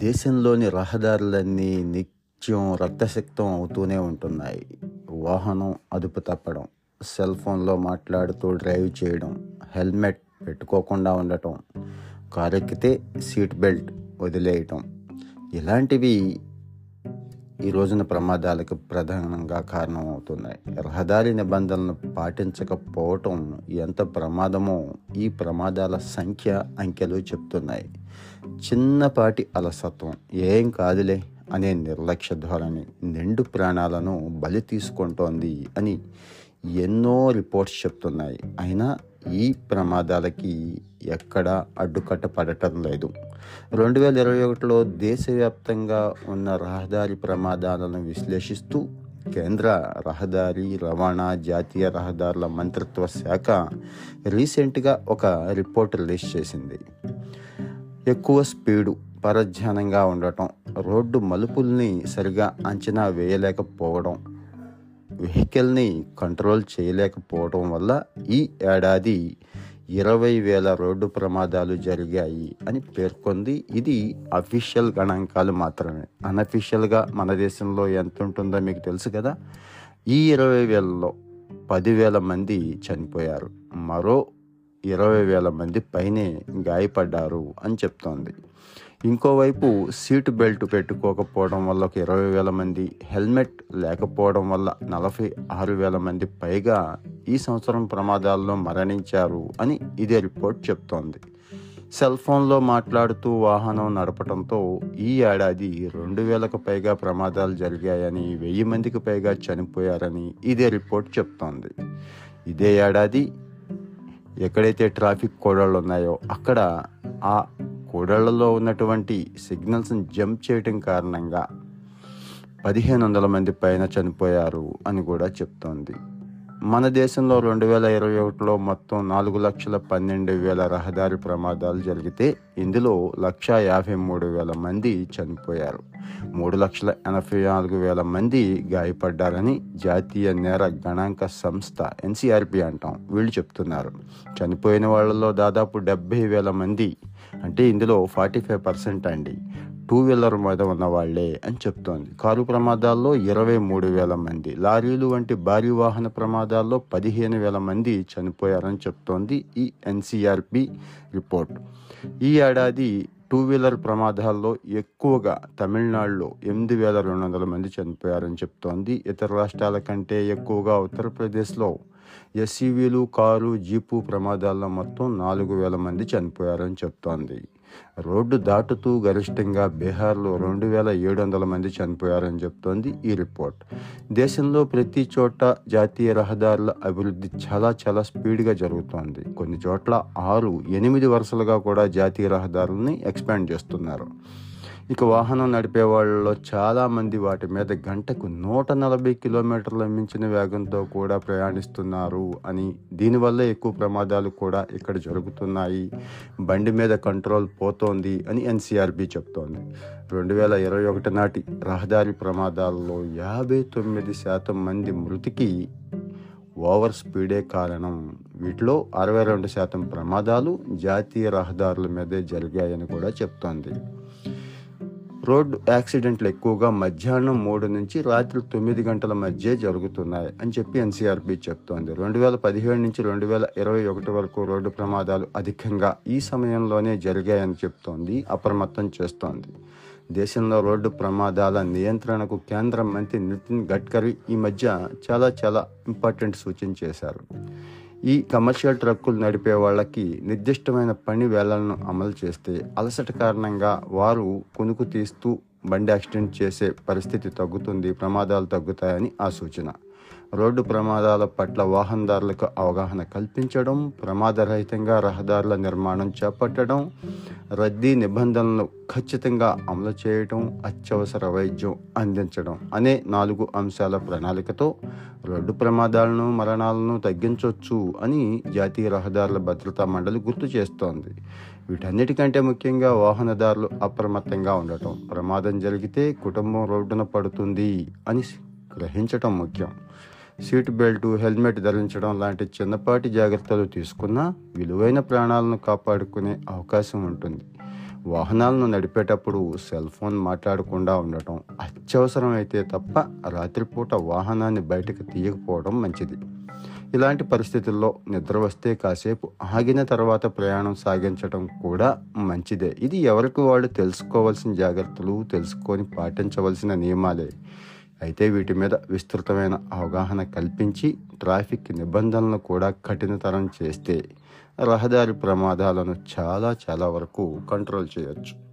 దేశంలోని రహదారులన్నీ నిత్యం రక్తశక్తం అవుతూనే ఉంటున్నాయి. వాహనం అదుపు తప్పడం సెల్ ఫోన్లో మాట్లాడుతూ డ్రైవ్ చేయడం హెల్మెట్ పెట్టుకోకుండా ఉండటం కారెక్కితే సీట్ బెల్ట్ వదిలేయటం ఇలాంటివి ఈ రోజున ప్రమాదాలకు ప్రధానంగా కారణమవుతున్నాయి. రహదారి నిబంధనలను పాటించకపోవటం ఎంత ప్రమాదమో ఈ ప్రమాదాల సంఖ్య అంకెలు చెప్తున్నాయి. చిన్నపాటి అలసత్వం. ఏం కాదులే అనే నిర్లక్ష్య ధోరణి నిండు ప్రాణాలను బలి తీసుకుంటోంది అని ఎన్నో రిపోర్ట్స్ చెప్తున్నాయి. అయినా ఈ ప్రమాదాలకి ఎక్కడా అడ్డుకట్ట పడటం లేదు. రెండు వేల ఇరవై ఒకటిలో దేశవ్యాప్తంగా ఉన్న రహదారి ప్రమాదాలను విశ్లేషిస్తూ కేంద్ర రహదారి రవాణా జాతీయ రహదారుల మంత్రిత్వ శాఖ రీసెంట్గా ఒక రిపోర్ట్ రిలీజ్ చేసింది. ఎక్కువ స్పీడు పరధ్యానంగా ఉండటం రోడ్డు మలుపుల్ని సరిగా అంచనా వేయలేకపోవడం వెహికల్ని కంట్రోల్ చేయలేకపోవడం వల్ల ఈ ఏడాది ఇరవై వేల రోడ్డు ప్రమాదాలు జరిగాయి అని పేర్కొంది. ఇది అఫీషియల్ గణాంకాలు మాత్రమే. అన్అఫీషియల్గా మన దేశంలో ఎంత ఉంటుందో మీకు తెలుసు కదా. ఈ ఇరవై వేలలో పదివేల మంది చనిపోయారు. మరో ఇరవై వేల మంది పైనే గాయపడ్డారు అని చెప్తోంది. ఇంకోవైపు సీట్ బెల్ట్ పెట్టుకోకపోవడం వల్ల ఒక ఇరవై వేల మంది హెల్మెట్ లేకపోవడం వల్ల నలభై ఆరు వేల మంది పైగా ఈ సంవత్సరం ప్రమాదాల్లో మరణించారు అని ఇదే రిపోర్ట్ చెప్తోంది. సెల్ ఫోన్లో మాట్లాడుతూ వాహనం నడపడంతో ఈ ఏడాది రెండు వేలకు పైగా ప్రమాదాలు జరిగాయని వెయ్యి మందికి పైగా చనిపోయారని ఇదే రిపోర్ట్ చెప్తోంది. ఇదే ఏడాది ఎక్కడైతే ట్రాఫిక్ కోడళ్ళు ఉన్నాయో అక్కడ ఆ కూడళ్ళలో ఉన్నటువంటి సిగ్నల్స్ని జంప్ చేయటం కారణంగా పదిహేను వందల మంది పైన చనిపోయారు అని కూడా చెప్తోంది. మన దేశంలో రెండు వేల ఇరవై ఒకటిలో మొత్తం నాలుగు లక్షల పన్నెండు వేల రహదారి ప్రమాదాలు జరిగితే ఇందులో లక్ష యాభై మూడు వేల మంది చనిపోయారు. మూడు లక్షల ఎనభై నాలుగు వేల మంది గాయపడ్డారని జాతీయ నేర గణాంక సంస్థ ఎన్సీఆర్పి అంటాం. వీళ్ళు చెప్తున్నారు. చనిపోయిన వాళ్ళలో దాదాపు డెబ్బై వేల మంది అంటే ఇందులో ఫార్టీ ఫైవ్ పర్సెంట్ అండి. టూ వీలర్ మీద ఉన్న వాళ్ళే అని చెప్తోంది. కారు ప్రమాదాల్లో ఇరవై మూడు వేల మంది లారీలు వంటి భారీ వాహన ప్రమాదాల్లో పదిహేను వేల మంది చనిపోయారని చెప్తోంది ఈ ఎన్సీఆర్పి రిపోర్ట్. ఈ ఏడాది టూ వీలర్ ప్రమాదాల్లో ఎక్కువగా తమిళనాడులో ఎనిమిది వేల రెండు వందల మంది చనిపోయారని చెప్తోంది. ఇతర రాష్ట్రాల కంటే ఎక్కువగా ఉత్తరప్రదేశ్లో ఎస్సీవీలు కారు జీపు ప్రమాదాల్లో మొత్తం నాలుగు వేల మంది చనిపోయారని చెప్తోంది. రోడ్డు దాటుతూ గరిష్టంగా బీహార్లో రెండు వేల ఏడు వందల మంది చనిపోయారని చెప్తోంది ఈ రిపోర్ట్. దేశంలో ప్రతి చోట జాతీయ రహదారుల అభివృద్ధి చాలా చాలా స్పీడ్గా జరుగుతోంది. కొన్ని చోట్ల ఆరు ఎనిమిది వరుసలుగా కూడా జాతీయ రహదారులని ఎక్స్పాండ్ చేస్తున్నారు. ఇక వాహనం నడిపే వాళ్ళలో చాలామంది వాటి మీద గంటకు నూట నలభై కిలోమీటర్ల మించిన వేగంతో కూడా ప్రయాణిస్తున్నారు అని దీనివల్ల ఎక్కువ ప్రమాదాలు కూడా ఇక్కడ జరుగుతున్నాయి. బండి మీద కంట్రోల్ పోతోంది అని ఎన్సీఆర్బి చెప్తోంది. రెండు వేల ఇరవై ఒకటి నాటి రహదారి ప్రమాదాల్లో యాభై తొమ్మిది శాతం మంది మృతికి ఓవర్ స్పీడే కారణం. వీటిలో అరవై రెండు శాతం ప్రమాదాలు జాతీయ రహదారుల మీదే జరిగాయని కూడా చెప్తోంది. రోడ్డు యాక్సిడెంట్లు ఎక్కువగా మధ్యాహ్నం మూడు నుంచి రాత్రి తొమ్మిది గంటల మధ్య జరుగుతున్నాయి అని చెప్పి ఎన్సీఆర్బి చెప్తోంది. రెండు వేల పదిహేడు నుంచి రెండు వేల ఇరవై ఒకటి వరకు రోడ్డు ప్రమాదాలు అధికంగా ఈ సమయంలోనే జరిగాయని చెప్తోంది అప్రమత్తం చేస్తోంది. దేశంలో రోడ్డు ప్రమాదాల నియంత్రణకు కేంద్ర మంత్రి నితిన్ గడ్కరీ ఈ మధ్య చాలా చాలా ఇంపార్టెంట్ సూచన చేశారు. ఈ కమర్షియల్ ట్రక్కులు నడిపే వాళ్ళకి నిర్దిష్టమైన పని వేళలను అమలు చేస్తే అలసట కారణంగా వారు కొనుకు తీస్తూ బండి యాక్సిడెంట్ చేసే పరిస్థితి తగ్గుతుంది ప్రమాదాలు తగ్గుతాయని ఆ సూచన. రోడ్డు ప్రమాదాల పట్ల వాహనదారులకు అవగాహన కల్పించడం ప్రమాదరహితంగా రహదారుల నిర్మాణం చేపట్టడం రద్దీ నిబంధనలను ఖచ్చితంగా అమలు చేయడం అత్యవసర వైద్యం అందించడం అనే నాలుగు అంశాల ప్రణాళికతో రోడ్డు ప్రమాదాలను మరణాలను తగ్గించవచ్చు అని జాతీయ రహదారుల భద్రతా మండలి గుర్తు చేస్తోంది. వీటన్నిటికంటే ముఖ్యంగా వాహనదారులు అప్రమత్తంగా ఉండటం ప్రమాదం జరిగితే కుటుంబం రోడ్డున పడుతుంది అని గ్రహించటం ముఖ్యం. సీట్ బెల్ట్ హెల్మెట్ ధరించడం లాంటి చిన్నపాటి జాగ్రత్తలు తీసుకున్నా విలువైన ప్రాణాలను కాపాడుకునే అవకాశం ఉంటుంది. వాహనాలను నడిపేటప్పుడు సెల్ ఫోన్ మాట్లాడకుండా ఉండటం అత్యవసరమైతే తప్ప రాత్రిపూట వాహనాన్ని బయటకు తీయకపోవడం మంచిది. ఇలాంటి పరిస్థితుల్లో నిద్ర వస్తే కాసేపు ఆగిన తర్వాత ప్రయాణం సాగించడం కూడా మంచిదే. ఇది ఎవరికి వాళ్ళు తెలుసుకోవాల్సిన జాగ్రత్తలు తెలుసుకొని పాటించవలసిన నియమాలే. అయితే వీటి మీద విస్తృతమైన అవగాహన కల్పించి ట్రాఫిక్ నిబంధనలను కూడా కఠినతరం చేస్తే రహదారి ప్రమాదాలను చాలా చాలా వరకు కంట్రోల్ చేయొచ్చు.